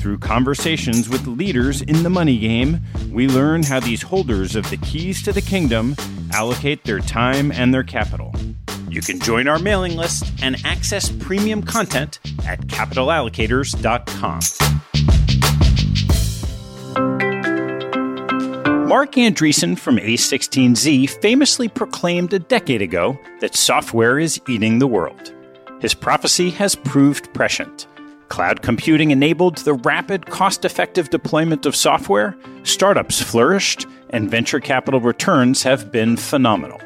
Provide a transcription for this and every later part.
Through conversations with leaders in the money game, we learn how these holders of the keys to the kingdom allocate their time and their capital. You can join our mailing list and access premium content at capitalallocators.com. Marc Andreessen from A16Z famously proclaimed a decade ago that software is eating the world. His prophecy has proved prescient. Cloud computing enabled the rapid, cost effective deployment of software, startups flourished, and venture capital returns have been phenomenal.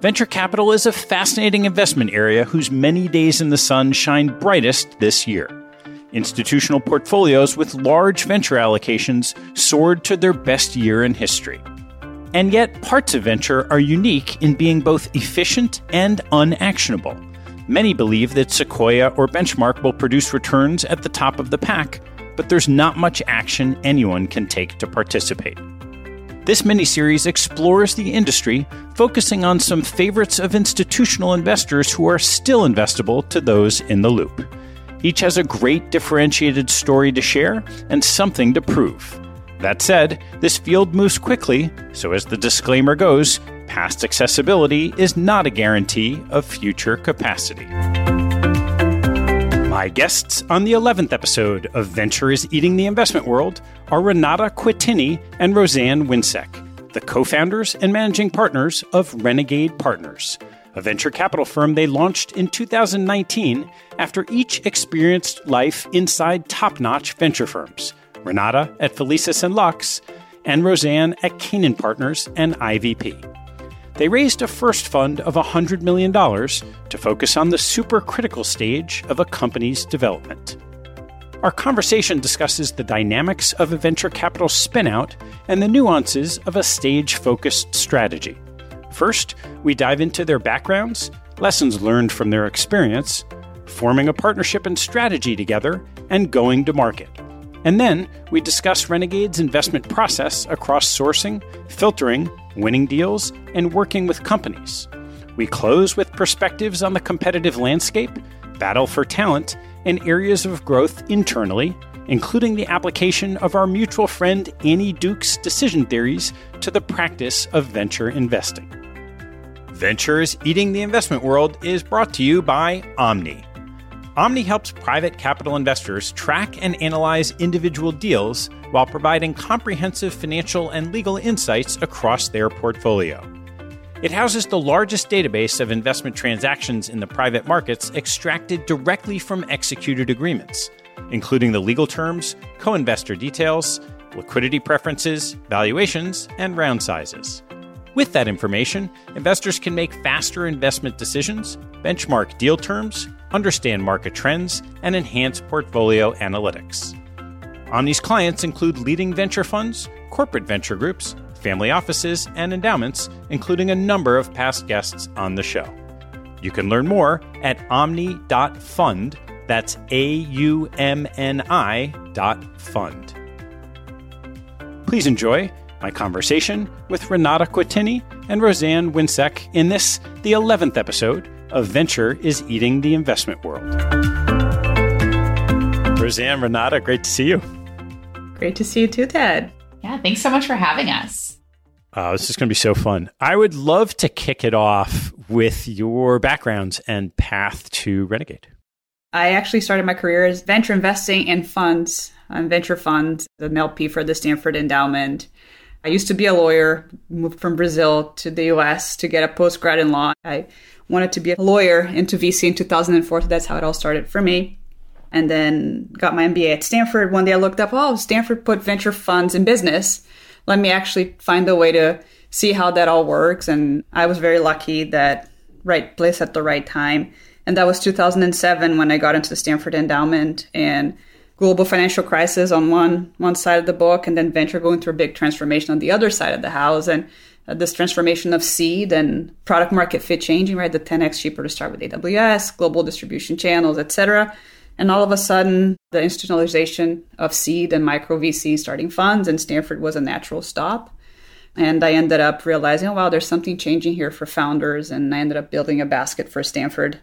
Venture capital is a fascinating investment area whose many days in the sun shine brightest this year. Institutional portfolios with large venture allocations soared to their best year in history. And yet, parts of venture are unique in being both efficient and unactionable. Many believe that Sequoia or Benchmark will produce returns at the top of the pack, but there's not much action anyone can take to participate. This miniseries explores the industry, focusing on some favorites of institutional investors who are still investable to those in the loop. Each has a great differentiated story to share and something to prove. That said, this field moves quickly, so as the disclaimer goes, past accessibility is not a guarantee of future capacity. My guests on the 11th episode of Venture is Eating the Investment World are Renata Quintini and Roseanne Wincek, the co founders and managing partners of Renegade Partners a venture capital firm they launched in 2019 after each experienced life inside top notch venture firms Renata at Felicis and Lux, and Roseanne at Canaan Partners and IVP. They raised a first fund of $100 million to focus on the supercritical stage of a company's development. Our conversation discusses the dynamics of a venture capital spinout and the nuances of a stage focused strategy. First, we dive into their backgrounds, lessons learned from their experience, forming a partnership and strategy together, and going to market. And then we discuss Renegade's investment process across sourcing, filtering, winning deals, and working with companies. We close with perspectives on the competitive landscape, battle for talent, and areas of growth internally, including the application of our mutual friend Annie Duke's decision theories to the practice of venture investing. Ventures Eating the Investment World is brought to you by Aumni. Aumni helps private capital investors track and analyze individual deals while providing comprehensive financial and legal insights across their portfolio. It houses the largest database of investment transactions in the private markets extracted directly from executed agreements, including the legal terms, co investor details, liquidity preferences, valuations, and round sizes. With that information, investors can make faster investment decisions, benchmark deal terms, understand market trends, and enhance portfolio analytics. Aumni's clients include leading venture funds, corporate venture groups, family offices, and endowments, including a number of past guests on the show. You can learn more at aumni.fund. That's A U M N I dot fund. Please enjoy my conversation with Renata Quintini and Roseanne Wincek in this, the 11th episode of Venture is Eating the Investment World. Roseanne, Renata, great to see you. Great to see you too, Ted. Yeah, thanks so much for having us. Uh, this is going to be so fun. I would love to kick it off with your backgrounds and path to Renegade. I actually started my career as venture investing in funds, venture funds, an LP for the Stanford Endowment. I used to be a lawyer, moved from Brazil to the US to get a postgrad in law. I wanted to be a lawyer into VC in 2004. So that's how it all started for me. And then got my MBA at Stanford. One day I looked up, oh, Stanford put venture funds in business let me actually find a way to see how that all works. And I was very lucky that right place at the right time. And that was 2007 when I got into the Stanford Endowment and global financial crisis on one one side of the book, and then venture going through a big transformation on the other side of the house. And Uh, this transformation of seed and product market fit changing, right? The 10x cheaper to start with AWS, global distribution channels, etc. And all of a sudden, the institutionalization of seed and micro VC starting funds and Stanford was a natural stop. And I ended up realizing, oh, wow, there's something changing here for founders. And I ended up building a basket for Stanford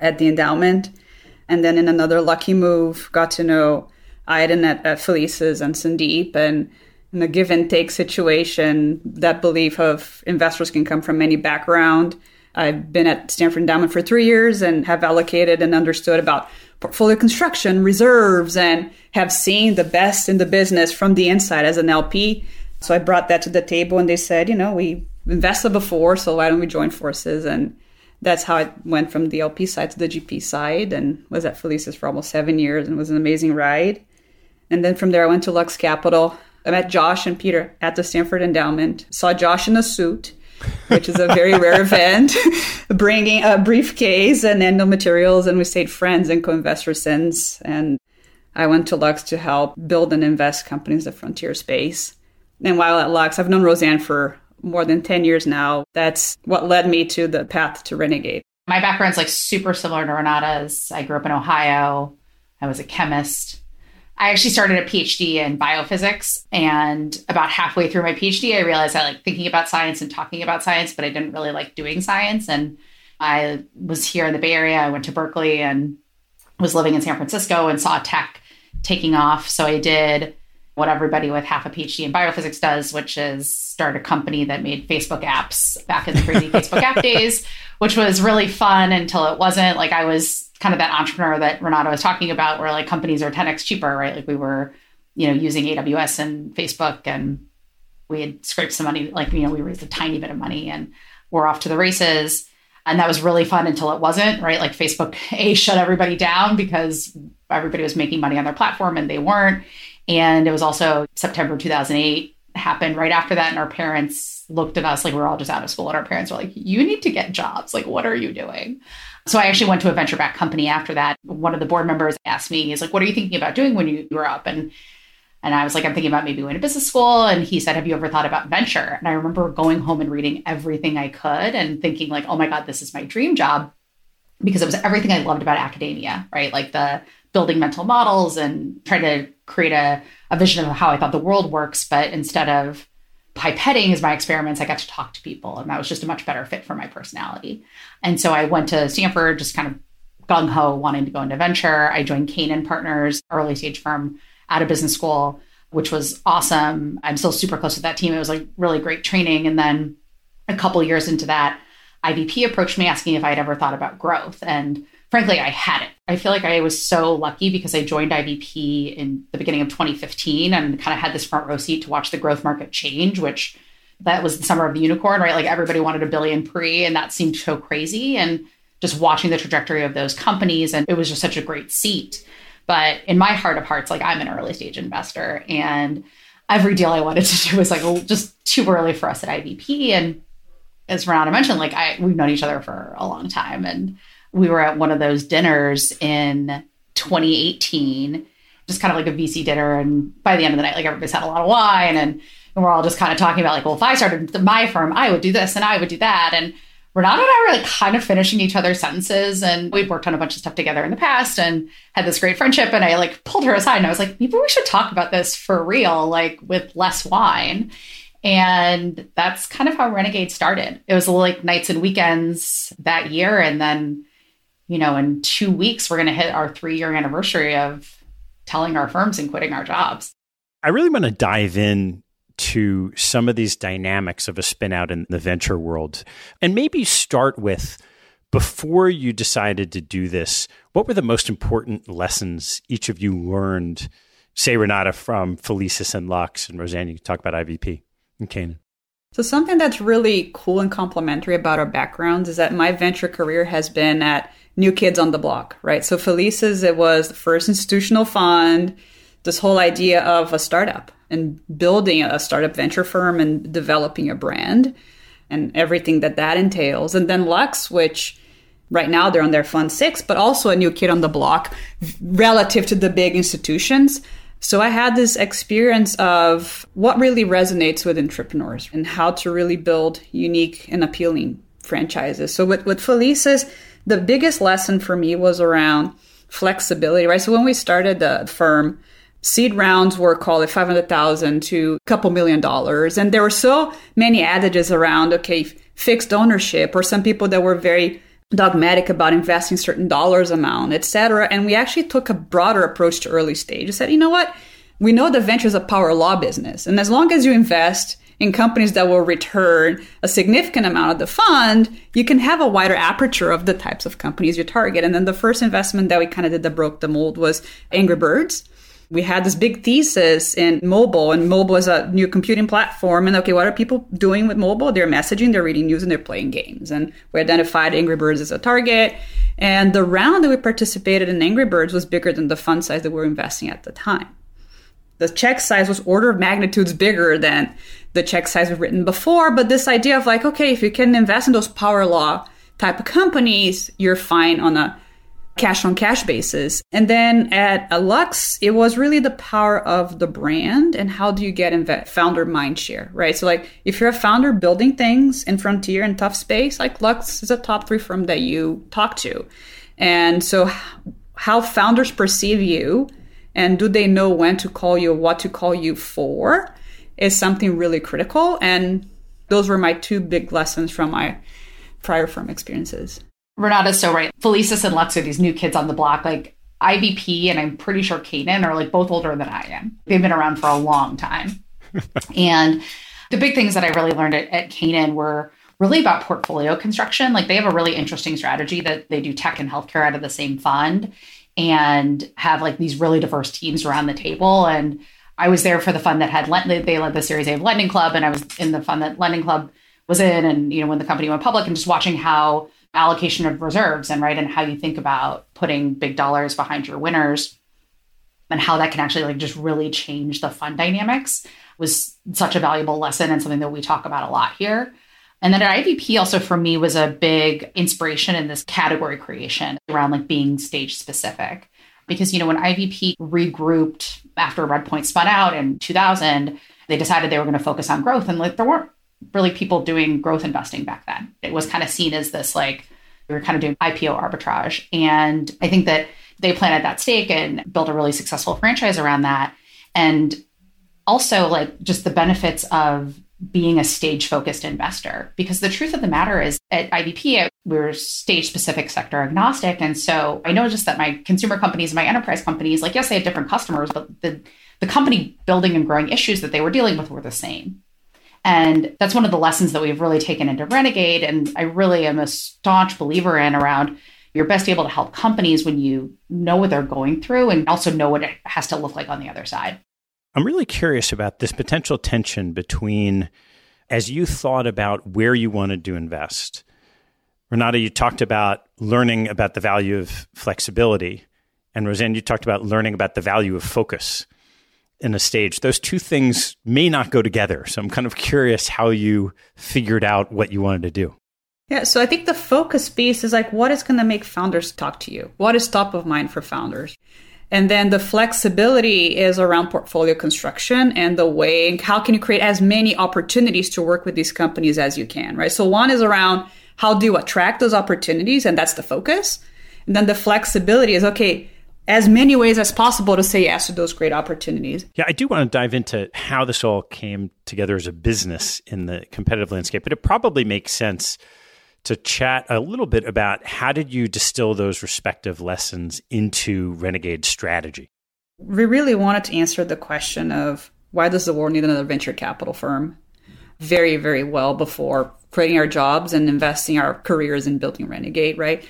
at the endowment. And then in another lucky move, got to know Aydin at, at Felicis and Sandeep. And in a give and take situation, that belief of investors can come from any background. I've been at Stanford Endowment for three years and have allocated and understood about portfolio construction, reserves, and have seen the best in the business from the inside as an LP. So I brought that to the table and they said, you know, we invested before, so why don't we join forces? And that's how it went from the LP side to the GP side and was at Felicis for almost seven years and was an amazing ride. And then from there, I went to Lux Capital. I met Josh and Peter at the Stanford Endowment, saw Josh in a suit which is a very rare event, bringing a briefcase and endo materials. And we stayed friends and co investors since. And I went to Lux to help build and invest companies in the frontier space. And while at Lux, I've known Roseanne for more than 10 years now. That's what led me to the path to Renegade. My background's like super similar to Renata's. I grew up in Ohio. I was a chemist. I actually started a PhD in biophysics. And about halfway through my PhD, I realized I like thinking about science and talking about science, but I didn't really like doing science. And I was here in the Bay Area. I went to Berkeley and was living in San Francisco and saw tech taking off. So I did what everybody with half a PhD in biophysics does, which is start a company that made Facebook apps back in the crazy Facebook app days, which was really fun until it wasn't. Like I was kind of that entrepreneur that Renata was talking about, where like companies are 10x cheaper, right? Like we were, you know, using AWS and Facebook, and we had scraped some money. Like you know, we raised a tiny bit of money, and we're off to the races. And that was really fun until it wasn't, right? Like Facebook, A, shut everybody down because everybody was making money on their platform and they weren't. And it was also September 2008 happened right after that. And our parents looked at us like we are all just out of school. And our parents were like, you need to get jobs. Like, what are you doing? So I actually went to a venture back company after that. One of the board members asked me, he's like, what are you thinking about doing when you grow up? And and I was like, I'm thinking about maybe going to business school. And he said, Have you ever thought about venture? And I remember going home and reading everything I could and thinking, like, oh my God, this is my dream job because it was everything I loved about academia, right? Like the building mental models and trying to create a, a vision of how I thought the world works. But instead of pipetting is my experiments, I got to talk to people. And that was just a much better fit for my personality. And so I went to Stanford, just kind of gung ho, wanting to go into venture. I joined Canaan Partners, early stage firm out of business school, which was awesome. I'm still super close with that team. It was like really great training. And then a couple years into that, IVP approached me asking if I'd ever thought about growth. And frankly, I had it. I feel like I was so lucky because I joined IVP in the beginning of 2015 and kind of had this front row seat to watch the growth market change, which that was the summer of the unicorn, right? Like everybody wanted a billion pre, and that seemed so crazy. And just watching the trajectory of those companies, and it was just such a great seat. But in my heart of hearts, like I'm an early stage investor and every deal I wanted to do was like well, just too early for us at IVP. And as Renata mentioned, like I we've known each other for a long time. And we were at one of those dinners in 2018, just kind of like a VC dinner. And by the end of the night, like everybody's had a lot of wine and, and we're all just kind of talking about like, well, if I started my firm, I would do this and I would do that. And Renata and I were like kind of finishing each other's sentences and we'd worked on a bunch of stuff together in the past and had this great friendship. And I like pulled her aside and I was like, maybe we should talk about this for real, like with less wine. And that's kind of how Renegade started. It was like nights and weekends that year. And then, you know, in two weeks, we're going to hit our three year anniversary of telling our firms and quitting our jobs. I really want to dive in to some of these dynamics of a spin out in the venture world. And maybe start with before you decided to do this what were the most important lessons each of you learned? Say renata from felicis and lux and roseanne you can talk about ivp and canaan so something that's really cool and complementary about our backgrounds is that my venture career has been at new kids on the block right so felicis it was the first institutional fund this whole idea of a startup and building a startup venture firm and developing a brand and everything that that entails. And then Lux, which right now they're on their fund six, but also a new kid on the block relative to the big institutions. So I had this experience of what really resonates with entrepreneurs and how to really build unique and appealing franchises. So with, with Felicis, the biggest lesson for me was around flexibility, right? So when we started the firm, seed rounds were called at 500,000 to a couple million dollars. And there were so many adages around, okay, fixed ownership, or some people that were very dogmatic about investing certain dollars amount, et cetera. And we actually took a broader approach to early stage. We said, you know what? We know the venture is a power law business. And as long as you invest in companies that will return a significant amount of the fund, you can have a wider aperture of the types of companies you target. And then the first investment that we kind of did that broke the mold was Angry Birds we had this big thesis in mobile, and mobile is a new computing platform. And okay, what are people doing with mobile? They're messaging, they're reading news, and they're playing games. And we identified Angry Birds as a target. And the round that we participated in Angry Birds was bigger than the fund size that we were investing at the time. The check size was order of magnitudes bigger than the check size we've written before. But this idea of like, okay, if you can invest in those power law type of companies, you're fine on a cash on cash basis. And then at Lux, it was really the power of the brand and how do you get inv- founder mindshare, right? So like if you're a founder building things in frontier and tough space, like Lux is a top three firm that you talk to. And so how founders perceive you and do they know when to call you, what to call you for is something really critical. And those were my two big lessons from my prior firm experiences. Renata's so right. Felicis and Lux are these new kids on the block. Like IVP and I'm pretty sure Canaan are like both older than I am. They've been around for a long time. and the big things that I really learned at, at Canaan were really about portfolio construction. Like they have a really interesting strategy that they do tech and healthcare out of the same fund and have like these really diverse teams around the table. And I was there for the fund that had they led the Series A of Lending Club, and I was in the fund that Lending Club was in. And you know when the company went public, and just watching how allocation of reserves and right and how you think about putting big dollars behind your winners and how that can actually like just really change the fund dynamics was such a valuable lesson and something that we talk about a lot here. And then at IVP also for me was a big inspiration in this category creation around like being stage specific. Because, you know, when IVP regrouped after Redpoint spun out in 2000, they decided they were going to focus on growth. And like there weren't really people doing growth investing back then. It was kind of seen as this like, we were kind of doing IPO arbitrage. And I think that they planted that stake and built a really successful franchise around that. And also, like, just the benefits of being a stage focused investor. Because the truth of the matter is, at IVP, we're stage specific sector agnostic. And so I noticed that my consumer companies, my enterprise companies, like, yes, they had different customers, but the, the company building and growing issues that they were dealing with were the same. And that's one of the lessons that we've really taken into Renegade. And I really am a staunch believer in around you're best able to help companies when you know what they're going through and also know what it has to look like on the other side. I'm really curious about this potential tension between, as you thought about where you wanted to invest. Renata, you talked about learning about the value of flexibility. And Roseanne, you talked about learning about the value of focus in a stage. Those two things may not go together. So I'm kind of curious how you figured out what you wanted to do. Yeah, so I think the focus piece is like what is going to make founders talk to you? What is top of mind for founders? And then the flexibility is around portfolio construction and the way how can you create as many opportunities to work with these companies as you can, right? So one is around how do you attract those opportunities and that's the focus. And then the flexibility is okay, as many ways as possible to say yes to those great opportunities. Yeah, I do want to dive into how this all came together as a business in the competitive landscape, but it probably makes sense to chat a little bit about how did you distill those respective lessons into Renegade strategy? We really wanted to answer the question of why does the world need another venture capital firm? Very, very well before creating our jobs and investing our careers in building Renegade, right?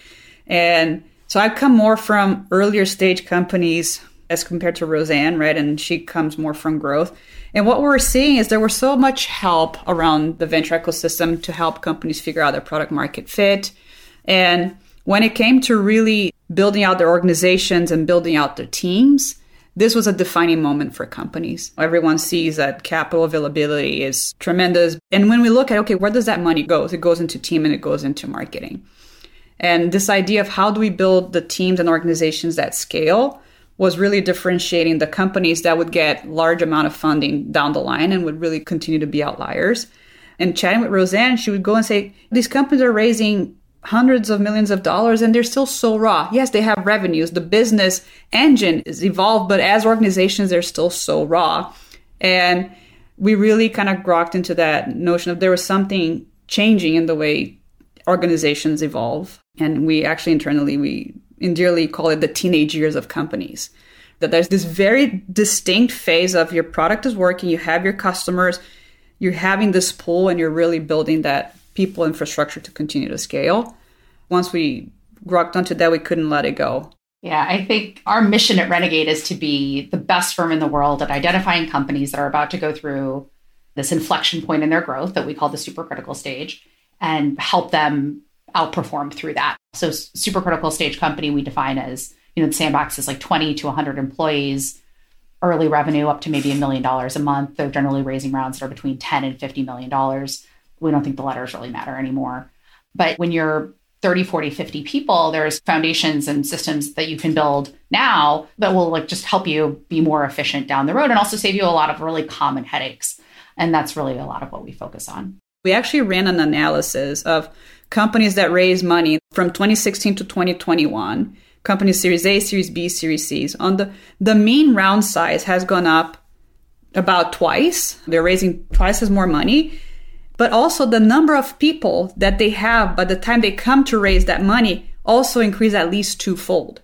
And so I've come more from earlier stage companies as compared to Roseanne, right? And she comes more from growth. And what we're seeing is there was so much help around the venture ecosystem to help companies figure out their product market fit. And when it came to really building out their organizations and building out their teams, this was a defining moment for companies. Everyone sees that capital availability is tremendous. And when we look at, okay, where does that money go? It goes into team and it goes into marketing. And this idea of how do we build the teams and organizations that scale was really differentiating the companies that would get large amount of funding down the line and would really continue to be outliers. And chatting with Roseanne, she would go and say, these companies are raising hundreds of millions of dollars and they're still so raw. Yes, they have revenues. The business engine is evolved, but as organizations, they're still so raw. And we really kind of grokked into that notion of there was something changing in the way organizations evolve. And we actually internally, we endearly call it the teenage years of companies. That there's this very distinct phase of your product is working, you have your customers, you're having this pull, and you're really building that people infrastructure to continue to scale. Once we grokked onto that, we couldn't let it go. Yeah, I think our mission at Renegade is to be the best firm in the world at identifying companies that are about to go through this inflection point in their growth that we call the supercritical stage and help them outperform through that. So supercritical stage company we define as, you know, the sandbox is like 20 to 100 employees, early revenue up to maybe a million dollars a month. They're generally raising rounds that are between 10 and 50 million dollars. We don't think the letters really matter anymore. But when you're 30, 40, 50 people, there's foundations and systems that you can build now that will like just help you be more efficient down the road and also save you a lot of really common headaches. And that's really a lot of what we focus on. We actually ran an analysis of companies that raise money from 2016 to 2021 companies series a series b series c's. On the the mean round size has gone up about twice. They're raising twice as more money. But also the number of people that they have by the time they come to raise that money also increase at least twofold.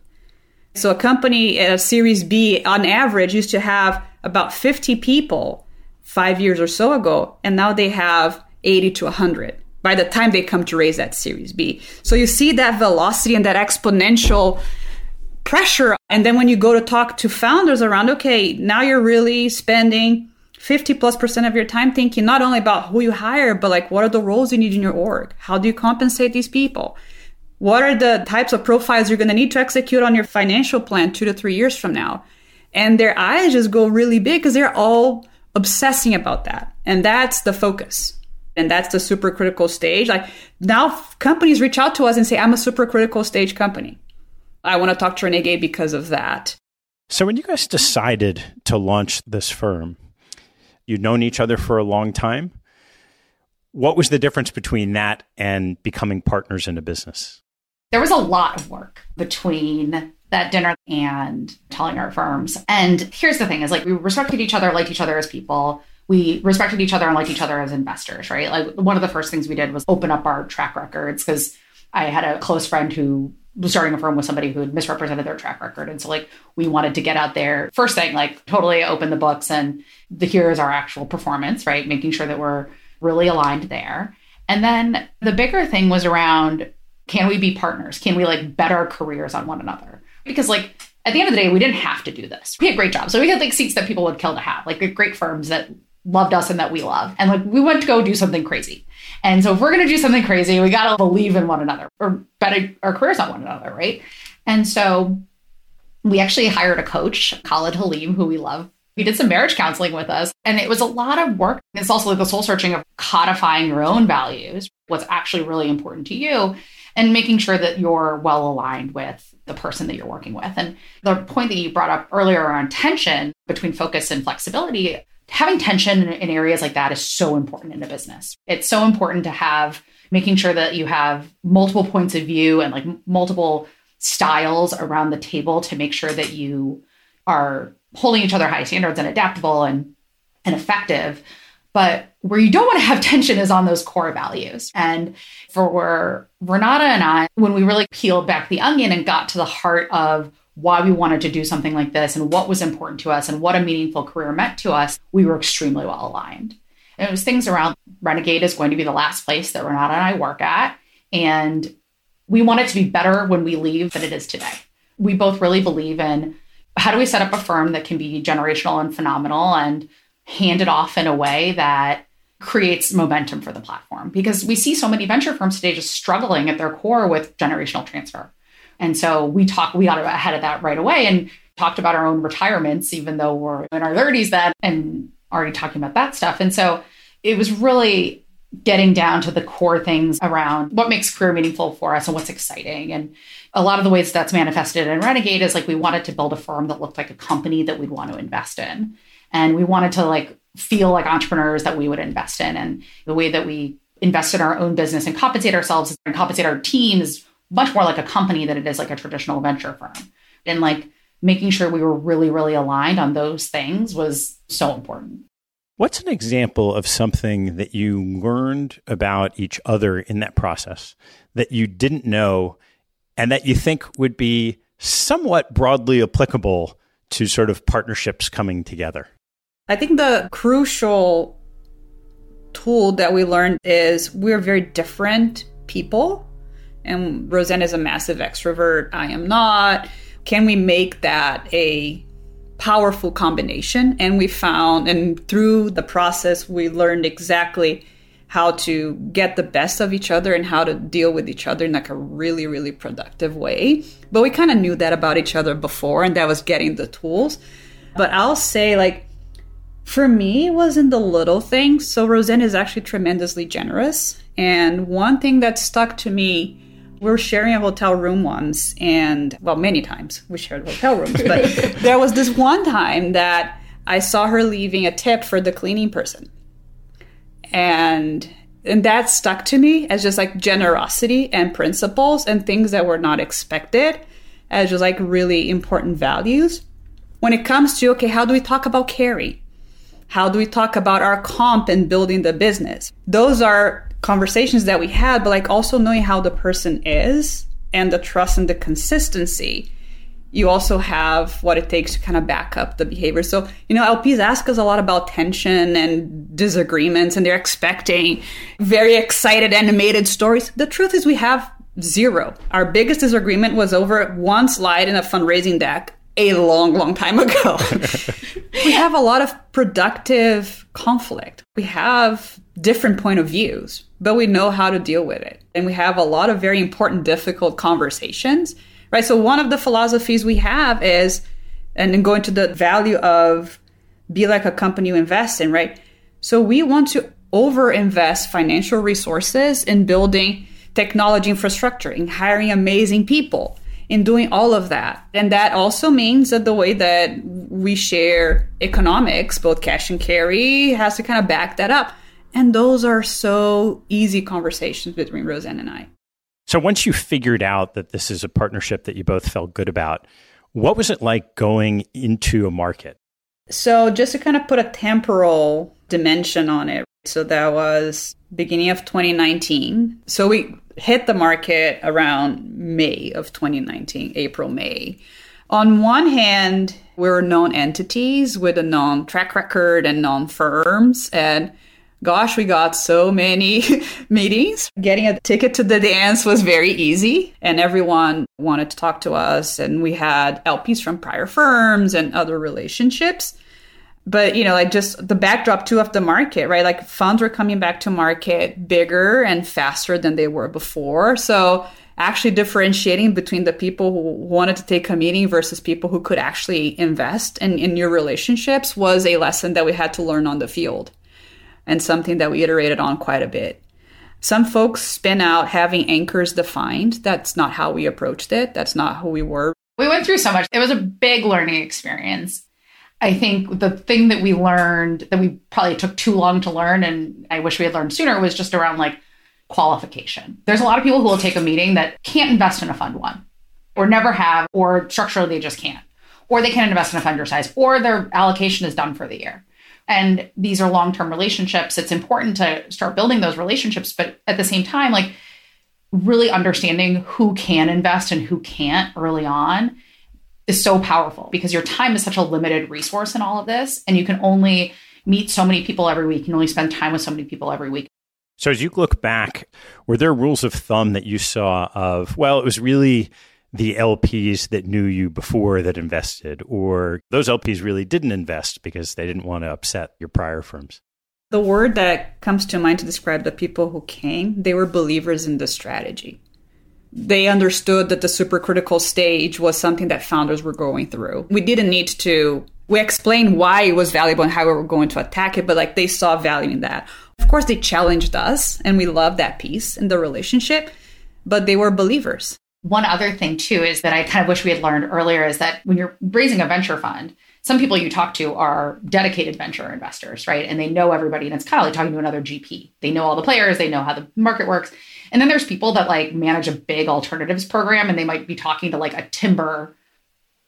So a company at a series b on average used to have about 50 people five years or so ago and now they have 80 to 100 by the time they come to raise that Series B. So you see that velocity and that exponential pressure. And then when you go to talk to founders around, okay, now you're really spending 50 plus percent of your time thinking not only about who you hire, but like what are the roles you need in your org? How do you compensate these people? What are the types of profiles you're going to need to execute on your financial plan two to three years from now? And their eyes just go really big because they're all obsessing about that. And that's the focus. And that's the supercritical stage. Like now companies reach out to us and say, I'm a supercritical stage company. I want to talk to Renegade because of that. So when you guys decided to launch this firm, you'd known each other for a long time. What was the difference between that and becoming partners in a business? There was a lot of work between that dinner and telling our firms. And here's the thing is like we respected each other, liked each other as people. We respected each other and liked each other as investors, right? Like one of the first things we did was open up our track records because I had a close friend who was starting a firm with somebody who had misrepresented their track record. And so like we wanted to get out there first thing, like totally open the books and the here is our actual performance, right? Making sure that we're really aligned there. And then the bigger thing was around can we be partners? Can we like bet our careers on one another? Because like at the end of the day, we didn't have to do this. We had great jobs. So we had like seats that people would kill to have, like great firms that loved us and that we love. And like we went to go do something crazy. And so if we're going to do something crazy, we got to believe in one another or bet our careers on one another, right? And so we actually hired a coach, Khalid Halim, who we love. He did some marriage counseling with us, and it was a lot of work. It's also like the soul searching of codifying your own values, what's actually really important to you, and making sure that you're well aligned with the person that you're working with. And the point that you brought up earlier around tension between focus and flexibility, having tension in areas like that is so important in a business. It's so important to have making sure that you have multiple points of view and like multiple styles around the table to make sure that you are holding each other high standards and adaptable and and effective but where you don't want to have tension is on those core values. And for Renata and I, when we really peeled back the onion and got to the heart of why we wanted to do something like this and what was important to us and what a meaningful career meant to us, we were extremely well aligned. And it was things around Renegade is going to be the last place that Renata and I work at. And we want it to be better when we leave than it is today. We both really believe in how do we set up a firm that can be generational and phenomenal and hand it off in a way that creates momentum for the platform because we see so many venture firms today just struggling at their core with generational transfer. And so we talk, we got ahead of that right away and talked about our own retirements, even though we're in our 30s then and already talking about that stuff. And so it was really getting down to the core things around what makes career meaningful for us and what's exciting. And a lot of the ways that's manifested in Renegade is like we wanted to build a firm that looked like a company that we'd want to invest in. And we wanted to like feel like entrepreneurs that we would invest in. And the way that we invest in our own business and compensate ourselves and compensate our teams much more like a company than it is like a traditional venture firm. And like making sure we were really, really aligned on those things was so important. What's an example of something that you learned about each other in that process that you didn't know and that you think would be somewhat broadly applicable to sort of partnerships coming together? I think the crucial tool that we learned is we're very different people and Roseanne is a massive extrovert. I am not. Can we make that a powerful combination? And we found, and through the process, we learned exactly how to get the best of each other and how to deal with each other in like a really, really productive way. But we kind of knew that about each other before, and that was getting the tools. But I'll say, like, for me, it was in the little things. So Roseanne is actually tremendously generous. And one thing that stuck to me we were sharing a hotel room once, and well, many times we shared hotel rooms, but there was this one time that I saw her leaving a tip for the cleaning person. And and that stuck to me as just like generosity and principles and things that were not expected as just like really important values. When it comes to okay, how do we talk about carry? How do we talk about our comp and building the business? Those are conversations that we had, but like also knowing how the person is and the trust and the consistency, you also have what it takes to kind of back up the behavior. So, you know, LPs ask us a lot about tension and disagreements, and they're expecting very excited, animated stories. The truth is, we have zero. Our biggest disagreement was over one slide in a fundraising deck a long, long time ago. we have a lot of productive conflict. We have different point of views, but we know how to deal with it. And we have a lot of very important, difficult conversations, right? So one of the philosophies we have is, and then going to the value of be like a company you invest in, right? So we want to over invest financial resources in building technology infrastructure, in hiring amazing people, in doing all of that. And that also means that the way that we share economics, both cash and carry, has to kind of back that up. And those are so easy conversations between Roseanne and I. So once you figured out that this is a partnership that you both felt good about, what was it like going into a market? So just to kind of put a temporal dimension on it. So that was beginning of 2019. So we hit the market around May of 2019, April, May. On one hand, we were known entities with a known track record and known firms. And gosh, we got so many meetings. Getting a ticket to the dance was very easy, and everyone wanted to talk to us. And we had LPs from prior firms and other relationships but you know like just the backdrop too of the market right like funds were coming back to market bigger and faster than they were before so actually differentiating between the people who wanted to take a meeting versus people who could actually invest in, in new relationships was a lesson that we had to learn on the field and something that we iterated on quite a bit. Some folks spin out having anchors defined. That's not how we approached it. That's not who we were. We went through so much. It was a big learning experience. I think the thing that we learned that we probably took too long to learn, and I wish we had learned sooner, was just around like qualification. There's a lot of people who will take a meeting that can't invest in a fund one, or never have, or structurally they just can't, or they can't invest in a fund your size, or their allocation is done for the year. And these are long term relationships. It's important to start building those relationships, but at the same time, like really understanding who can invest and who can't early on is so powerful because your time is such a limited resource in all of this. And you can only meet so many people every week. Can only spend time with so many people every week. So as you look back, were there rules of thumb that you saw of, well, it was really the LPs that knew you before that invested, or those LPs really didn't invest because they didn't want to upset your prior firms? The word that comes to mind to describe the people who came, they were believers in the strategy they understood that the supercritical stage was something that founders were going through. We didn't need to we explained why it was valuable and how we were going to attack it, but like they saw value in that. Of course, they challenged us and we loved that piece in the relationship, but they were believers. One other thing, too, is that I kind of wish we had learned earlier is that when you're raising a venture fund, some people you talk to are dedicated venture investors, right? And they know everybody. And it's kind of like talking to another GP. They know all the players, they know how the market works. And then there's people that like manage a big alternatives program and they might be talking to like a timber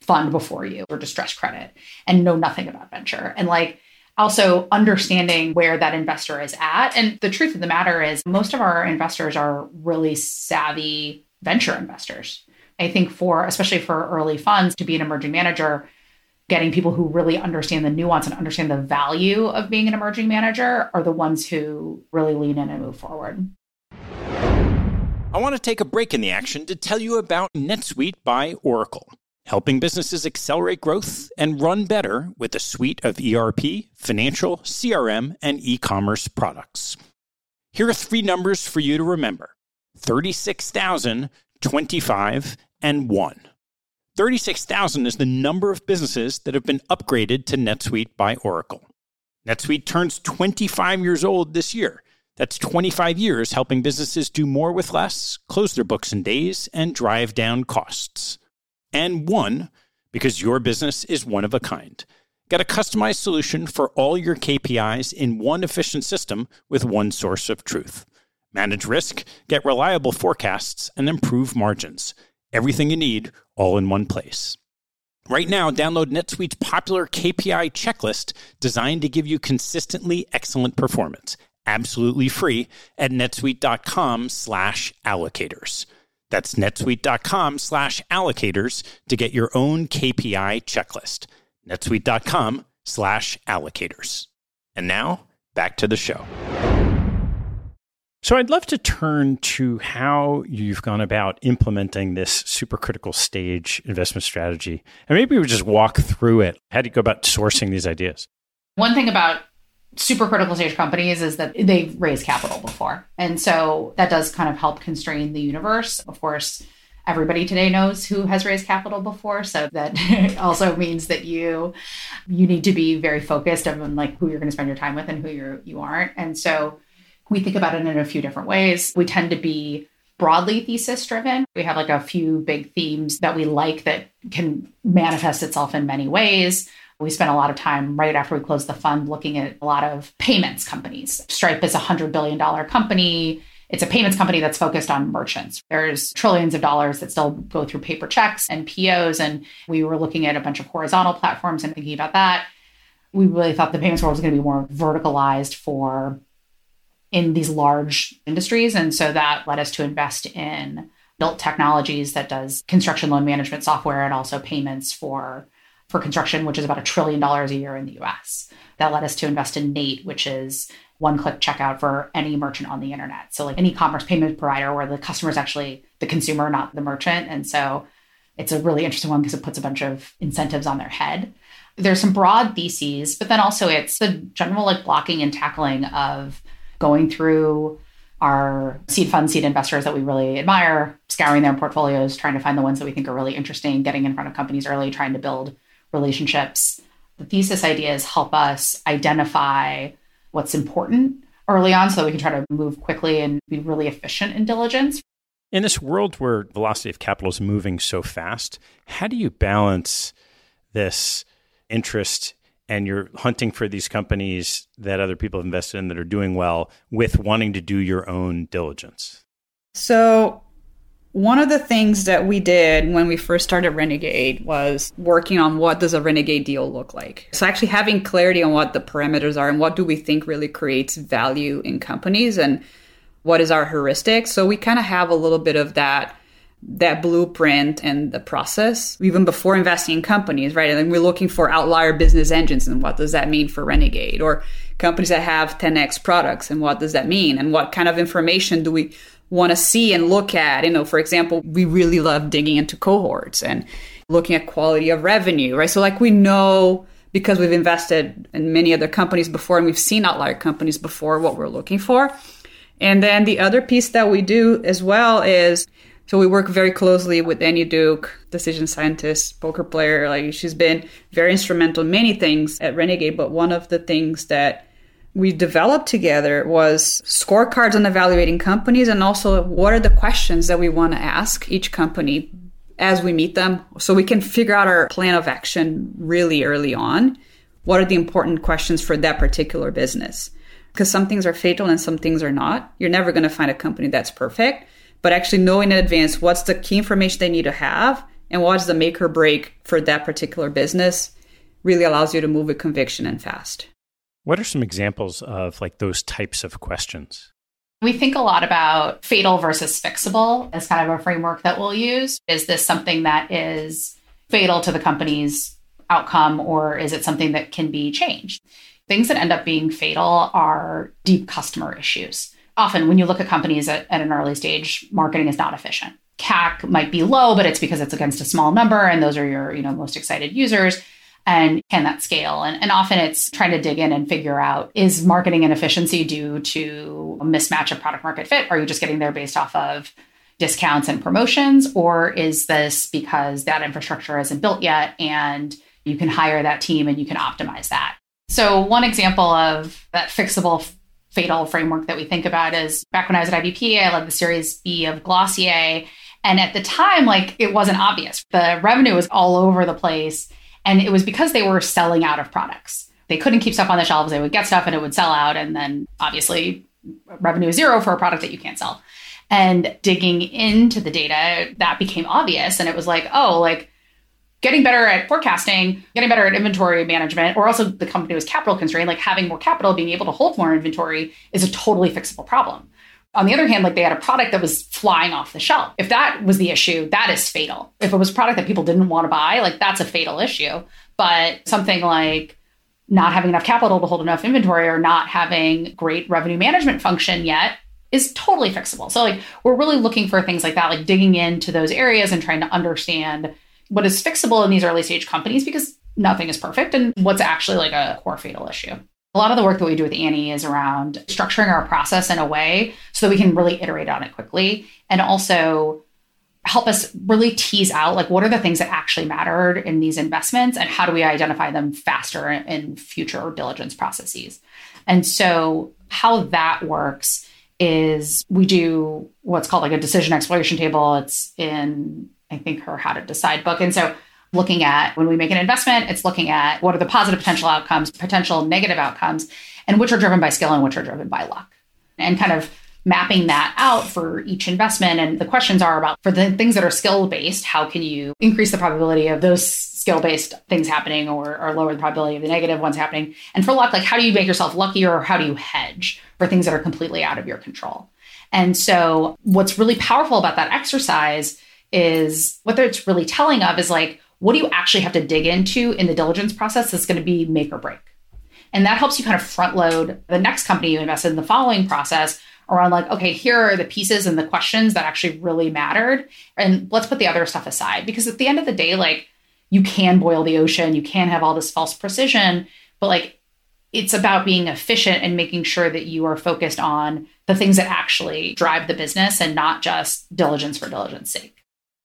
fund before you or distressed credit and know nothing about venture. And like also understanding where that investor is at. And the truth of the matter is, most of our investors are really savvy venture investors. I think for, especially for early funds, to be an emerging manager, getting people who really understand the nuance and understand the value of being an emerging manager are the ones who really lean in and move forward. I want to take a break in the action to tell you about NetSuite by Oracle, helping businesses accelerate growth and run better with a suite of ERP, financial, CRM, and e commerce products. Here are three numbers for you to remember 36,000, 25, and 1. 36,000 is the number of businesses that have been upgraded to NetSuite by Oracle. NetSuite turns 25 years old this year that's 25 years helping businesses do more with less, close their books in days, and drive down costs. And one, because your business is one of a kind. Get a customized solution for all your KPIs in one efficient system with one source of truth. Manage risk, get reliable forecasts, and improve margins. Everything you need all in one place. Right now, download NetSuite's popular KPI checklist designed to give you consistently excellent performance absolutely free at netsuite.com slash allocators. That's netsuite.com slash allocators to get your own KPI checklist. netsuite.com slash allocators. And now, back to the show. So I'd love to turn to how you've gone about implementing this supercritical stage investment strategy. And maybe we just walk through it. How do you go about sourcing these ideas? One thing about super critical stage companies is that they've raised capital before. And so that does kind of help constrain the universe. Of course, everybody today knows who has raised capital before so that also means that you you need to be very focused on like who you're going to spend your time with and who you're you aren't and so we think about it in a few different ways we tend to be broadly thesis driven we have like a few big themes that we like that can manifest itself in many ways we spent a lot of time right after we closed the fund looking at a lot of payments companies stripe is a $100 billion company it's a payments company that's focused on merchants. There's trillions of dollars that still go through paper checks and POs. And we were looking at a bunch of horizontal platforms and thinking about that. We really thought the payments world was going to be more verticalized for in these large industries. And so that led us to invest in built technologies that does construction loan management software and also payments for for construction, which is about a trillion dollars a year in the US. That led us to invest in Nate, which is one click checkout for any merchant on the internet. So, like an e commerce payment provider where the customer is actually the consumer, not the merchant. And so it's a really interesting one because it puts a bunch of incentives on their head. There's some broad theses, but then also it's the general like blocking and tackling of going through our seed fund seed investors that we really admire, scouring their portfolios, trying to find the ones that we think are really interesting, getting in front of companies early, trying to build relationships. The thesis ideas help us identify what's important early on so that we can try to move quickly and be really efficient in diligence. In this world where velocity of capital is moving so fast, how do you balance this interest and you're hunting for these companies that other people have invested in that are doing well with wanting to do your own diligence? So, one of the things that we did when we first started Renegade was working on what does a Renegade deal look like. So actually having clarity on what the parameters are and what do we think really creates value in companies and what is our heuristic. So we kind of have a little bit of that that blueprint and the process even before investing in companies, right? And then we're looking for outlier business engines and what does that mean for Renegade or companies that have 10x products and what does that mean and what kind of information do we want to see and look at. You know, for example, we really love digging into cohorts and looking at quality of revenue, right? So like we know because we've invested in many other companies before and we've seen outlier companies before what we're looking for. And then the other piece that we do as well is so we work very closely with Annie Duke, decision scientist, poker player. Like she's been very instrumental in many things at Renegade, but one of the things that we developed together was scorecards on evaluating companies and also what are the questions that we want to ask each company as we meet them so we can figure out our plan of action really early on. What are the important questions for that particular business? Because some things are fatal and some things are not. You're never going to find a company that's perfect, but actually knowing in advance what's the key information they need to have and what's the make or break for that particular business really allows you to move with conviction and fast. What are some examples of like those types of questions? We think a lot about fatal versus fixable as kind of a framework that we'll use. Is this something that is fatal to the company's outcome, or is it something that can be changed? Things that end up being fatal are deep customer issues. Often, when you look at companies at, at an early stage, marketing is not efficient. CAC might be low, but it's because it's against a small number, and those are your you know most excited users and can that scale? And, and often it's trying to dig in and figure out is marketing inefficiency due to a mismatch of product market fit? Are you just getting there based off of discounts and promotions? Or is this because that infrastructure isn't built yet and you can hire that team and you can optimize that? So, one example of that fixable fatal framework that we think about is back when I was at IVP, I led the Series B of Glossier. And at the time, like it wasn't obvious. The revenue was all over the place and it was because they were selling out of products. They couldn't keep stuff on the shelves. They would get stuff and it would sell out. And then obviously, revenue is zero for a product that you can't sell. And digging into the data, that became obvious. And it was like, oh, like getting better at forecasting, getting better at inventory management, or also the company was capital constrained, like having more capital, being able to hold more inventory is a totally fixable problem. On the other hand, like they had a product that was flying off the shelf. If that was the issue, that is fatal. If it was a product that people didn't want to buy, like that's a fatal issue. But something like not having enough capital to hold enough inventory or not having great revenue management function yet is totally fixable. So like we're really looking for things like that, like digging into those areas and trying to understand what is fixable in these early stage companies because nothing is perfect and what's actually like a core fatal issue. A lot of the work that we do with Annie is around structuring our process in a way so that we can really iterate on it quickly and also help us really tease out like what are the things that actually mattered in these investments and how do we identify them faster in future diligence processes. And so how that works is we do what's called like a decision exploration table. It's in I think her How to Decide book. And so looking at when we make an investment, it's looking at what are the positive potential outcomes, potential negative outcomes, and which are driven by skill and which are driven by luck. And kind of mapping that out for each investment. And the questions are about for the things that are skill based, how can you increase the probability of those skill based things happening or, or lower the probability of the negative ones happening? And for luck, like how do you make yourself luckier or how do you hedge for things that are completely out of your control? And so, what's really powerful about that exercise is what it's really telling of is like, what do you actually have to dig into in the diligence process that's going to be make or break? And that helps you kind of front load the next company you invested in the following process around like, okay, here are the pieces and the questions that actually really mattered. And let's put the other stuff aside. Because at the end of the day, like you can boil the ocean, you can have all this false precision, but like it's about being efficient and making sure that you are focused on the things that actually drive the business and not just diligence for diligence sake.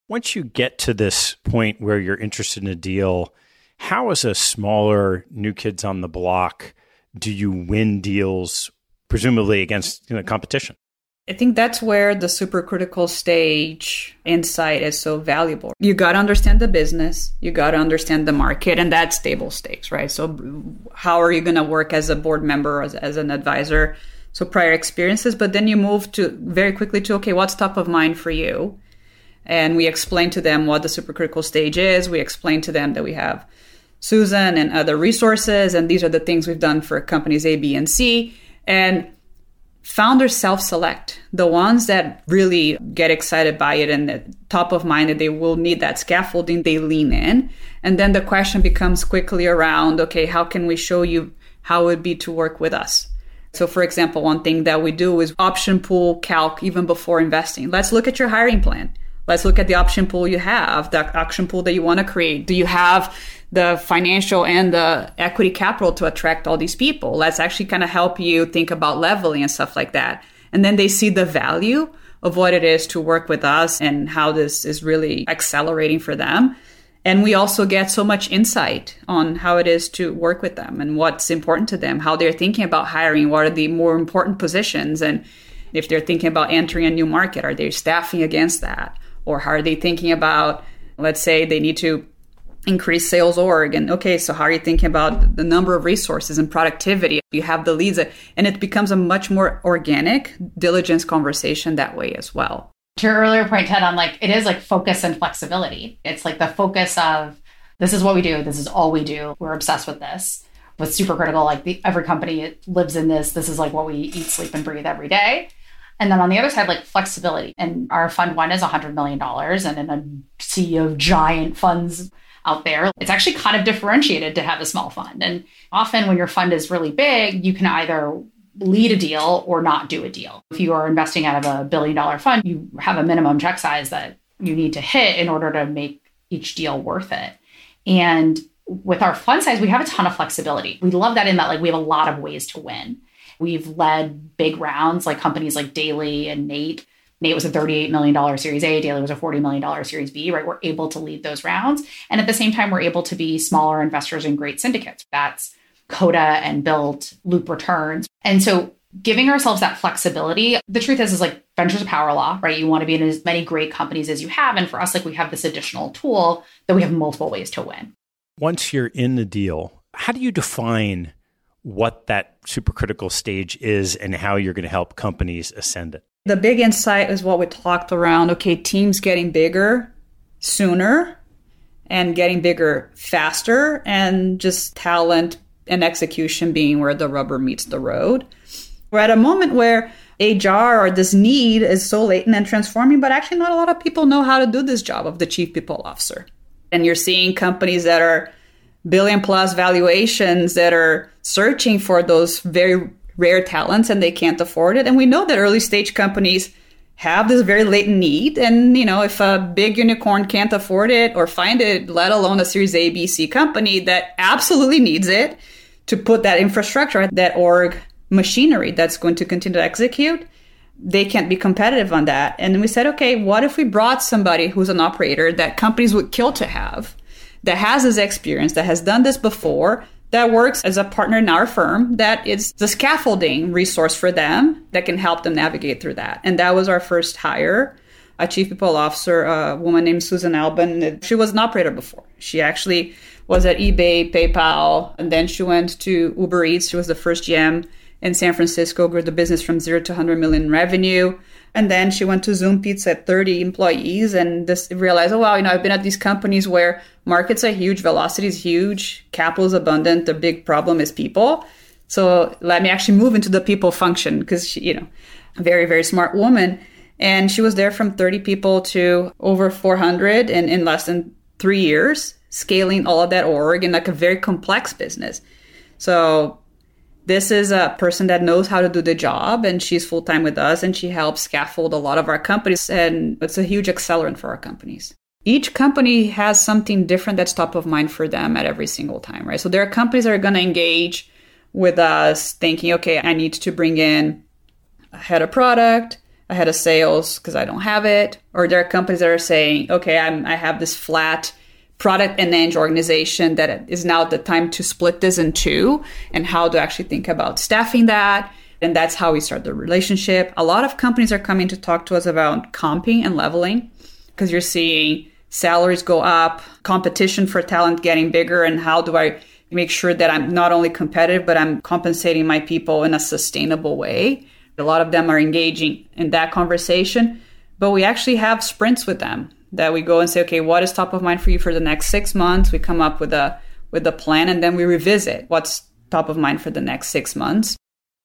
Once you get to this point where you're interested in a deal, how, as a smaller new kids on the block, do you win deals, presumably against you know, competition? I think that's where the supercritical stage insight is so valuable. You got to understand the business, you got to understand the market, and that's table stakes, right? So, how are you going to work as a board member, as, as an advisor? So, prior experiences, but then you move to very quickly to okay, what's top of mind for you? And we explain to them what the supercritical stage is. We explain to them that we have Susan and other resources, and these are the things we've done for companies A, B, and C. And founders self select the ones that really get excited by it and the top of mind that they will need that scaffolding, they lean in. And then the question becomes quickly around okay, how can we show you how it would be to work with us? So, for example, one thing that we do is option pool calc even before investing. Let's look at your hiring plan. Let's look at the option pool you have, the option pool that you want to create. Do you have the financial and the equity capital to attract all these people? Let's actually kind of help you think about leveling and stuff like that. And then they see the value of what it is to work with us and how this is really accelerating for them. And we also get so much insight on how it is to work with them and what's important to them, how they're thinking about hiring, what are the more important positions, and if they're thinking about entering a new market, are they staffing against that? Or how are they thinking about, let's say they need to increase sales org and okay so how are you thinking about the number of resources and productivity? You have the leads and it becomes a much more organic diligence conversation that way as well. To your earlier point ted on like it is like focus and flexibility. It's like the focus of this is what we do this is all we do we're obsessed with this. With supercritical like the, every company lives in this this is like what we eat sleep and breathe every day and then on the other side, like flexibility. And our fund one is $100 million. And in a sea of giant funds out there, it's actually kind of differentiated to have a small fund. And often when your fund is really big, you can either lead a deal or not do a deal. If you are investing out of a billion dollar fund, you have a minimum check size that you need to hit in order to make each deal worth it. And with our fund size, we have a ton of flexibility. We love that in that like we have a lot of ways to win. We've led big rounds like companies like Daily and Nate. Nate was a $38 million Series A, Daily was a $40 million Series B, right? We're able to lead those rounds. And at the same time, we're able to be smaller investors in great syndicates. That's Coda and Built, Loop Returns. And so giving ourselves that flexibility, the truth is, is like venture's a power law, right? You want to be in as many great companies as you have. And for us, like we have this additional tool that we have multiple ways to win. Once you're in the deal, how do you define what that supercritical stage is and how you're going to help companies ascend it. The big insight is what we talked around. Okay, teams getting bigger sooner and getting bigger faster, and just talent and execution being where the rubber meets the road. We're at a moment where HR or this need is so latent and transforming, but actually, not a lot of people know how to do this job of the chief people officer. And you're seeing companies that are billion plus valuations that are searching for those very rare talents and they can't afford it. And we know that early stage companies have this very latent need. And, you know, if a big unicorn can't afford it or find it, let alone a series A, B, C company that absolutely needs it to put that infrastructure, that org machinery that's going to continue to execute, they can't be competitive on that. And we said, okay, what if we brought somebody who's an operator that companies would kill to have, that has this experience, that has done this before, that works as a partner in our firm, that is the scaffolding resource for them that can help them navigate through that. And that was our first hire. A chief people officer, a woman named Susan Alban. She was an operator before. She actually was at eBay, PayPal, and then she went to Uber Eats. She was the first GM in San Francisco, grew the business from zero to 100 million revenue. And then she went to Zume Pizza at 30 employees and just realized, oh, wow, you know, I've been at these companies where markets are huge, velocity is huge, capital is abundant. The big problem is people. So let me actually move into the people function because she, you know, a very, very smart woman. And she was there from 30 people to over 400 in, in less than three years, scaling all of that org in like a very complex business. So this is a person that knows how to do the job and she's full time with us and she helps scaffold a lot of our companies and it's a huge accelerant for our companies. Each company has something different that's top of mind for them at every single time, right? So there are companies that are going to engage with us thinking, okay, I need to bring in a head of product, a head of sales because I don't have it. Or there are companies that are saying, okay, I'm, I have this flat product and eng organization that is now the time to split this in two and how to actually think about staffing that. And that's how we start the relationship. A lot of companies are coming to talk to us about comping and leveling because you're seeing salaries go up competition for talent getting bigger and how do i make sure that i'm not only competitive but i'm compensating my people in a sustainable way. A lot of them are engaging in that conversation but we actually have sprints with them that we go and say, okay, what is top of mind for you for the next six months? We come up with a with a plan and then we revisit what's top of mind for the next six months.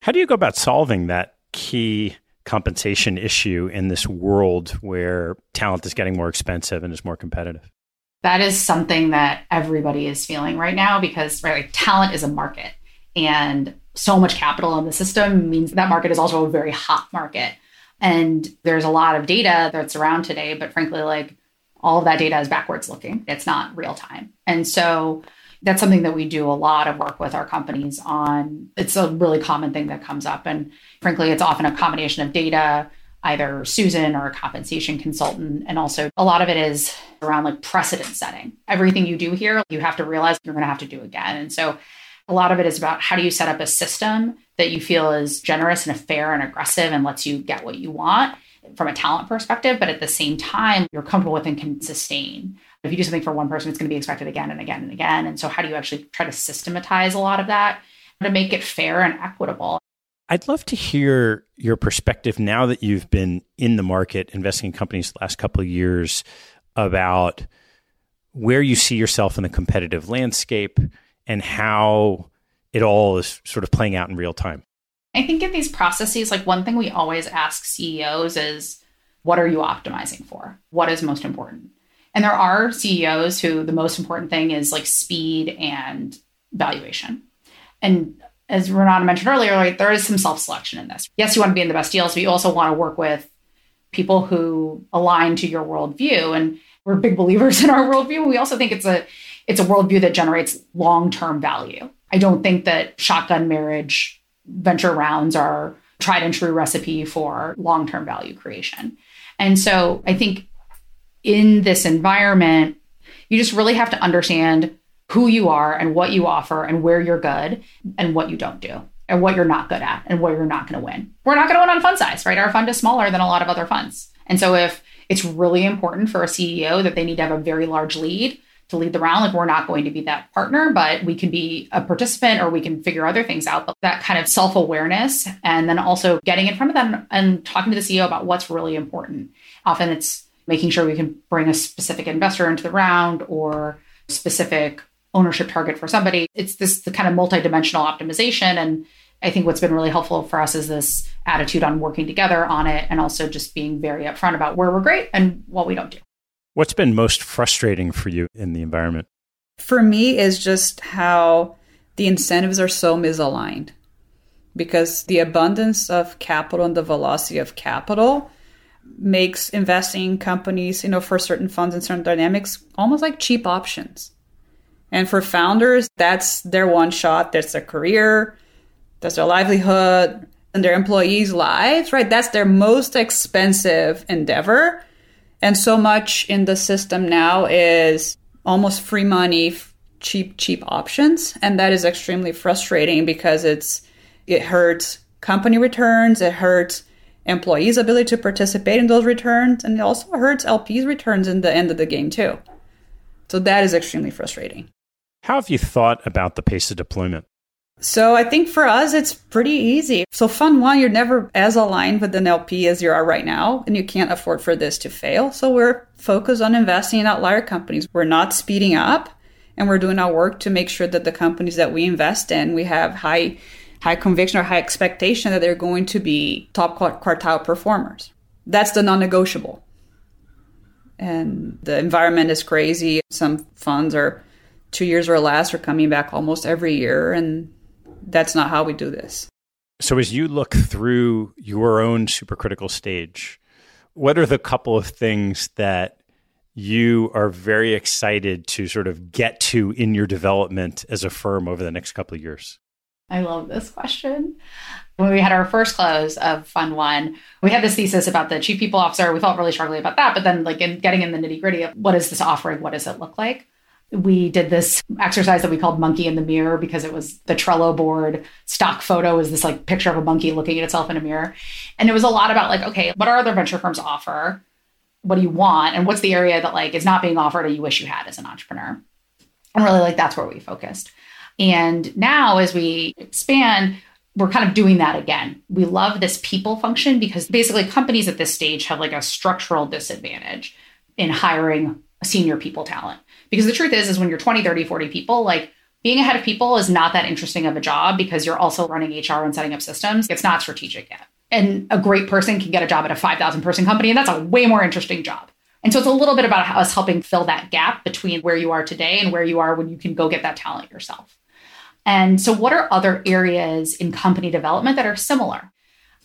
How do you go about solving that key compensation issue in this world where talent is getting more expensive and is more competitive? That is something that everybody is feeling right now because right, like, talent is a market and so much capital in the system means that market is also a very hot market. And there's a lot of data that's around today, but frankly, like all of that data is backwards looking. It's not real time. And so that's something that we do a lot of work with our companies on. It's a really common thing that comes up. And frankly, it's often a combination of data, either Susan or a compensation consultant. And also a lot of it is around like precedent setting. Everything you do here, you have to realize you're going to have to do again. And so a lot of it is about how do you set up a system that you feel is generous and fair and aggressive and lets you get what you want from a talent perspective, but at the same time, you're comfortable with and can sustain. If you do something for one person, it's going to be expected again and again and again. And so, how do you actually try to systematize a lot of that to make it fair and equitable? I'd love to hear your perspective now that you've been in the market investing in companies the last couple of years about where you see yourself in the competitive landscape and how it all is sort of playing out in real time? I think in these processes, like one thing we always ask CEOs is, what are you optimizing for? What is most important? And there are CEOs who the most important thing is like speed and valuation. And as Renata mentioned earlier, like there is some self-selection in this. Yes, you want to be in the best deals, but you also want to work with people who align to your worldview. And we're big believers in our worldview. We also think it's a it's a worldview that generates long-term value. I don't think that shotgun marriage venture rounds are tried and true recipe for long-term value creation. And so I think in this environment, you just really have to understand who you are and what you offer and where you're good and what you don't do and what you're not good at and where you're not going to win. We're not going to win on fund size, right? Our fund is smaller than a lot of other funds. And so if it's really important for a CEO that they need to have a very large lead, to lead the round. Like we're not going to be that partner, but we can be a participant or we can figure other things out. But that kind of self awareness and then also getting in front of them and talking to the CEO about what's really important. Often it's making sure we can bring a specific investor into the round or specific ownership target for somebody. It's this the kind of multidimensional optimization. And I think what's been really helpful for us is this attitude on working together on it and also just being very upfront about where we're great and what we don't do. What's been most frustrating for you in the environment? For me, is just how the incentives are so misaligned because the abundance of capital and the velocity of capital makes investing in companies, you know, for certain funds and certain dynamics almost like cheap options. And for founders, that's their one shot, that's their career, that's their livelihood, and their employees' lives, right? That's their most expensive endeavor. And so much in the system now is almost free money, cheap, cheap options. And that is extremely frustrating because it's, it hurts company returns, it hurts employees' ability to participate in those returns, and it also hurts LPs' returns in the end of the game, too. So that is extremely frustrating. How have you thought about the pace of deployment? So I think for us, it's pretty easy. So fund one, you're never as aligned with an LP as you are right now, and you can't afford for this to fail. So we're focused on investing in outlier companies. We're not speeding up, and we're doing our work to make sure that the companies that we invest in, we have high, high conviction or high expectation that they're going to be top quartile performers. That's the non-negotiable. And the environment is crazy. Some funds are two years or less are coming back almost every year, and that's not how we do this. So, as you look through your own supercritical stage, what are the couple of things that you are very excited to sort of get to in your development as a firm over the next couple of years? I love this question. When we had our first close of Fund One, we had this thesis about the chief people officer. We felt really strongly about that, but then like in getting in the nitty gritty of what is this offering? What does it look like? We did this exercise that we called monkey in the mirror because it was the Trello board stock photo was this like picture of a monkey looking at itself in a mirror. And it was a lot about like, okay, what are other venture firms offer? What do you want? And what's the area that like is not being offered or you wish you had as an entrepreneur? And really like that's where we focused. And now as we expand, we're kind of doing that again. We love this people function because basically companies at this stage have like a structural disadvantage in hiring senior people talent because the truth is, is when you're 20, 30, 40 people, like being ahead of people is not that interesting of a job because you're also running HR and setting up systems. It's not strategic yet. And a great person can get a job at a 5,000 person company, and that's a way more interesting job. And so it's a little bit about us helping fill that gap between where you are today and where you are when you can go get that talent yourself. And so, what are other areas in company development that are similar?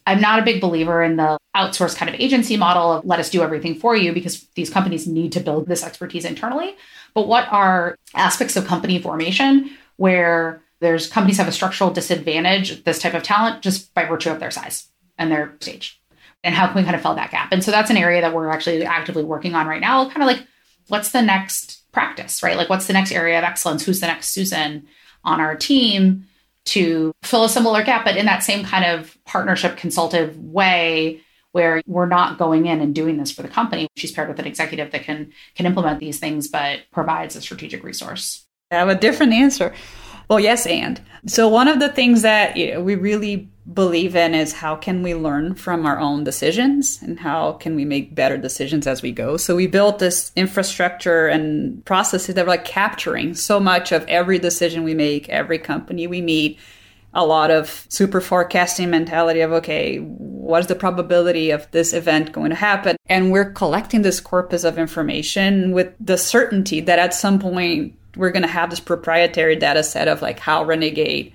I'm not a big believer in the outsource kind of agency model of let us do everything for you because these companies need to build this expertise internally. But what are aspects of company formation where there's companies have a structural disadvantage this type of talent just by virtue of their size and their stage? And how can we kind of fill that gap? And so that's an area that we're actually actively working on right now. Kind of like, what's the next practice, right? Like, what's the next area of excellence? Who's the next Susan on our team to fill a similar gap, but in that same kind of partnership consultative way where we're not going in and doing this for the company. She's paired with an executive that can can implement these things, but provides a strategic resource. I have a different answer. Well, yes, and so one of the things that you know, we really believe in is how can we learn from our own decisions and how can we make better decisions as we go. So we built this infrastructure and processes that were like capturing so much of every decision we make, every company we meet, a lot of super forecasting mentality of okay what's the probability of this event going to happen and we're collecting this corpus of information with the certainty that at some point we're going to have this proprietary data set of like how renegade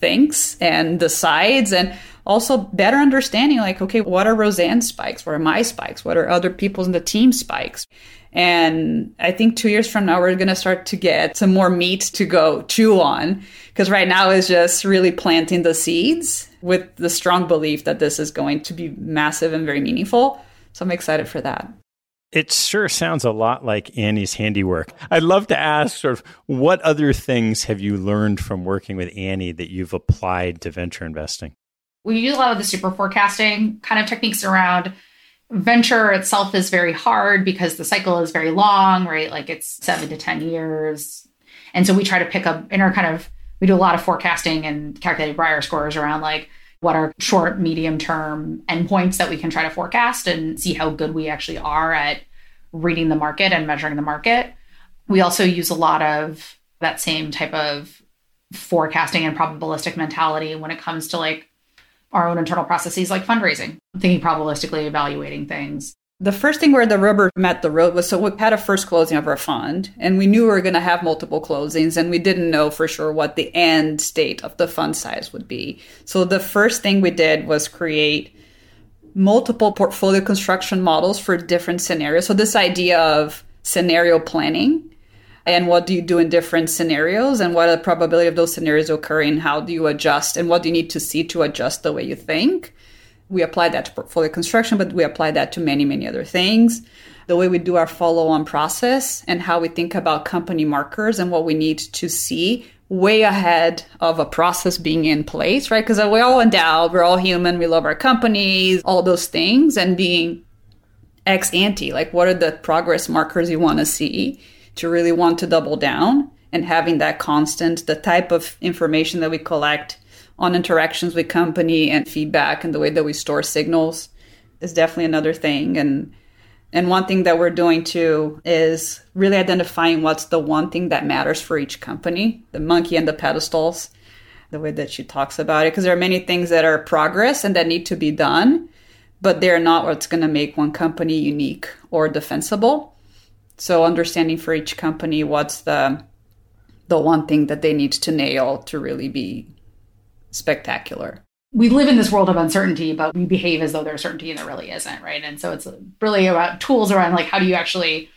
thinks and decides and also better understanding like okay what are roseanne's spikes what are my spikes what are other people's in the team spikes and I think two years from now, we're going to start to get some more meat to go chew on. Because right now is just really planting the seeds with the strong belief that this is going to be massive and very meaningful. So I'm excited for that. It sure sounds a lot like Annie's handiwork. I'd love to ask sort of what other things have you learned from working with Annie that you've applied to venture investing? We use a lot of the super forecasting kind of techniques around venture itself is very hard because the cycle is very long, right? Like it's seven to 10 years. And so we try to pick up in our kind of, we do a lot of forecasting and calculated Brier scores around like what are short, medium term endpoints that we can try to forecast and see how good we actually are at reading the market and measuring the market. We also use a lot of that same type of forecasting and probabilistic mentality when it comes to like our own internal processes like fundraising, thinking probabilistically, evaluating things. The first thing where the rubber met the road was so we had a first closing of our fund, and we knew we were going to have multiple closings, and we didn't know for sure what the end state of the fund size would be. So the first thing we did was create multiple portfolio construction models for different scenarios. So this idea of scenario planning and what do you do in different scenarios and what are the probability of those scenarios occurring how do you adjust and what do you need to see to adjust the way you think we apply that to portfolio construction but we apply that to many many other things. The way we do our follow-on process and how we think about company markers and what we need to see way ahead of a process being in place right? Because we're all endowed we're all human we love our companies all those things and being ex ante like what are the progress markers you want to see to really want to double down and having that constant, the type of information that we collect on interactions with company and feedback and the way that we store signals is definitely another thing. And and one thing that we're doing too is really identifying what's the one thing that matters for each company, the monkey and the pedestals, the way that she talks about it. Because there are many things that are progress and that need to be done, but they're not what's going to make one company unique or defensible. So understanding for each company what's the the one thing that they need to nail to really be spectacular. We live in this world of uncertainty, but we behave as though there's certainty and there really isn't, right? And so it's really about tools around like how do you actually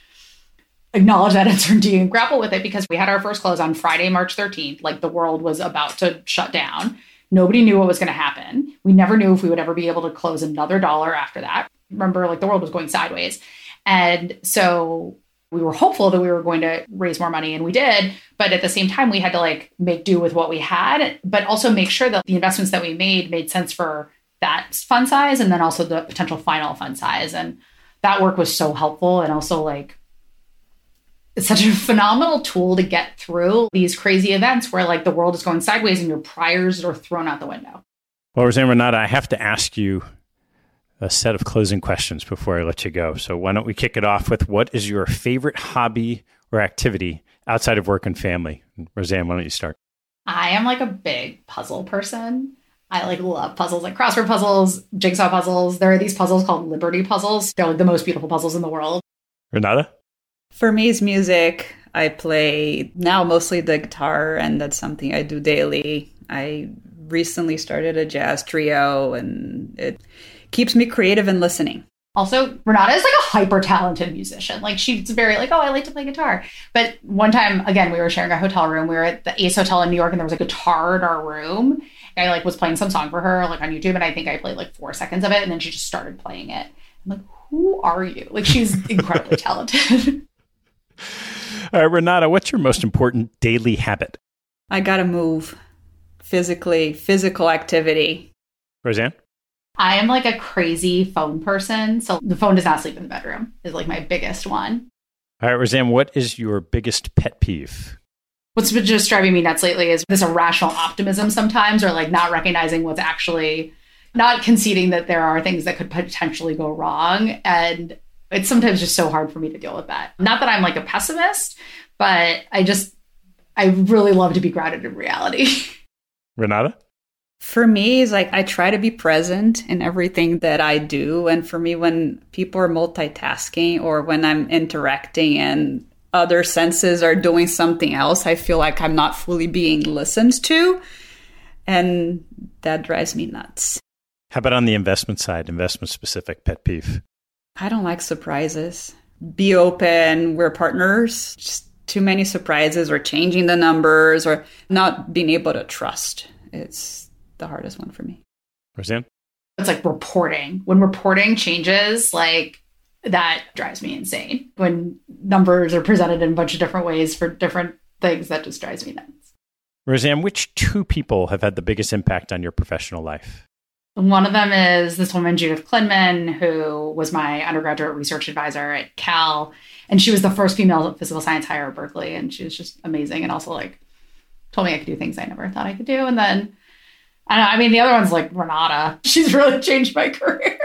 acknowledge that uncertainty and grapple with it because we had our first close on Friday, March 13th. Like the world was about to shut down. Nobody knew what was going to happen. We never knew if we would ever be able to close another dollar after that. Remember, like the world was going sideways. And so we were hopeful that we were going to raise more money and we did. But at the same time we had to like make do with what we had but also make sure that the investments that we made made sense for that fund size and then also the potential final fund size. And that work was so helpful and also like it's such a phenomenal tool to get through these crazy events where like the world is going sideways and your priors are thrown out the window. Well roseanne renata i have to ask you a set of closing questions before I let you go. So, why don't we kick it off with what is your favorite hobby or activity outside of work and family? Roseanne, why don't you start? I am like a big puzzle person. I like love puzzles, like crossword puzzles, jigsaw puzzles. There are these puzzles called Liberty puzzles. They're like the most beautiful puzzles in the world. Renata? For me, it's music. I play now mostly the guitar, and that's something I do daily. I recently started a jazz trio, and it keeps me creative and listening. Also, Renata is like a hyper talented musician. Like she's very like, oh, I like to play guitar. But one time, again, we were sharing a hotel room. We were at the Ace Hotel in New York, and there was a guitar in our room. I like was playing some song for her, like on YouTube, and I think I played like four seconds of it, and then she just started playing it. I'm like, who are you? Like she's incredibly talented. All right, Renata, what's your most important daily habit? I gotta move physically, physical activity. Roseanne? I am like a crazy phone person. So the phone does not sleep in the bedroom, is like my biggest one. All right, Roseanne, what is your biggest pet peeve? What's been just driving me nuts lately is this irrational optimism sometimes, or like not recognizing what's actually not conceding that there are things that could potentially go wrong. And it's sometimes just so hard for me to deal with that. Not that I'm like a pessimist, but I just, I really love to be grounded in reality. Renata? For me is like I try to be present in everything that I do. And for me, when people are multitasking or when I'm interacting and other senses are doing something else, I feel like I'm not fully being listened to. And that drives me nuts. How about on the investment side, investment specific pet peeve? I don't like surprises. Be open. We're partners. Just too many surprises or changing the numbers or not being able to trust. It's the hardest one for me. Roseanne? It's like reporting. When reporting changes, like that drives me insane. When numbers are presented in a bunch of different ways for different things, that just drives me nuts. Roseanne, which two people have had the biggest impact on your professional life? One of them is this woman, Judith Klinman, who was my undergraduate research advisor at Cal. And she was the first female physical science hire at Berkeley. And she was just amazing. And also, like, told me I could do things I never thought I could do. And then I, I mean, the other one's like Renata. She's really changed my career.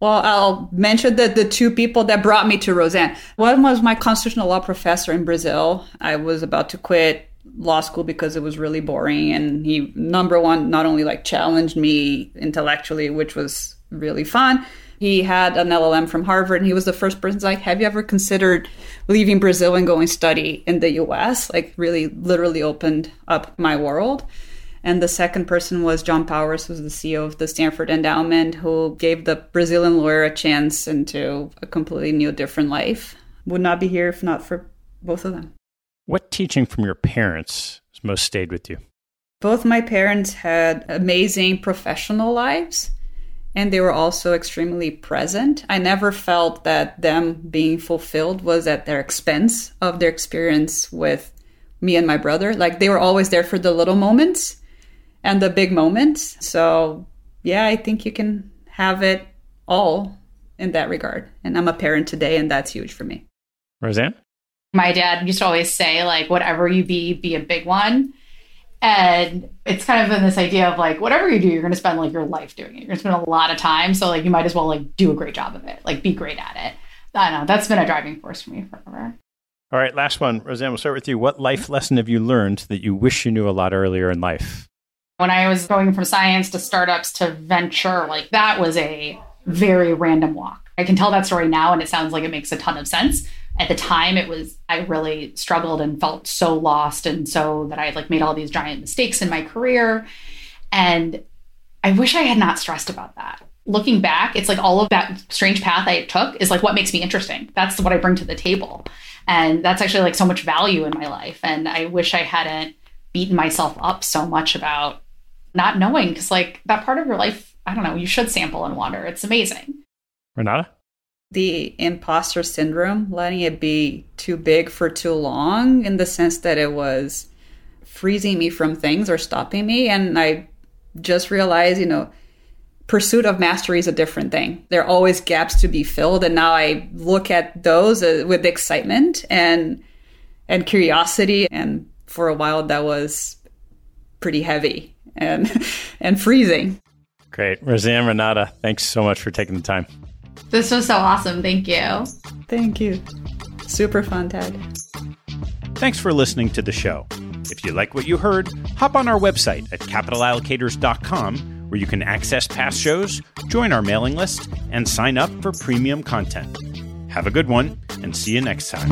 Well, I'll mention that the two people that brought me to Roseanne. One was my constitutional law professor in Brazil. I was about to quit law school because it was really boring. And he, number one, not only like challenged me intellectually, which was really fun. He had an LLM from Harvard, and he was the first person like, "Have you ever considered leaving Brazil and going study in the U.S.?" Like, really, literally opened up my world. And the second person was John Powers, who's the CEO of the Stanford Endowment, who gave the Brazilian lawyer a chance into a completely new, different life. Would not be here if not for both of them. What teaching from your parents has most stayed with you? Both my parents had amazing professional lives and they were also extremely present. I never felt that them being fulfilled was at their expense of their experience with me and my brother. Like they were always there for the little moments and the big moments. So, yeah, I think you can have it all in that regard. And I'm a parent today, and that's huge for me. Roseanne? My dad used to always say, like, whatever you be, be a big one. And it's kind of in this idea of like, whatever you do, you're going to spend like your life doing it. You're going to spend a lot of time. So, like, you might as well like do a great job of it, like, be great at it. I don't know. That's been a driving force for me forever. All right, last one. Roseanne, we'll start with you. What life lesson have you learned that you wish you knew a lot earlier in life? When I was going from science to startups to venture, like that was a very random walk. I can tell that story now and it sounds like it makes a ton of sense. At the time it was I really struggled and felt so lost and so that I had like made all these giant mistakes in my career and I wish I had not stressed about that. Looking back, it's like all of that strange path I took is like what makes me interesting. That's what I bring to the table. And that's actually like so much value in my life. And I wish I hadn't beaten myself up so much about not knowing because like that part of your life i don't know you should sample and wander it's amazing. Renata? The imposter syndrome letting it be too big for too long in the sense that it was freezing me from things or stopping me. And i just realized you know pursuit of mastery is a different thing. There are always gaps to be filled. And now i look at those uh, with excitement and and curiosity. And for a while that was pretty heavy and and freezing. Great. Roseanne Renata, thanks so much for taking the time. This was so awesome. Thank you. Thank you. Super fun, Ted. Thanks for listening to the show. If you like what you heard, hop on our website at capitalallocators.com where you can access past shows, join our mailing list, and sign up for premium content. Have a good one, and see you next time.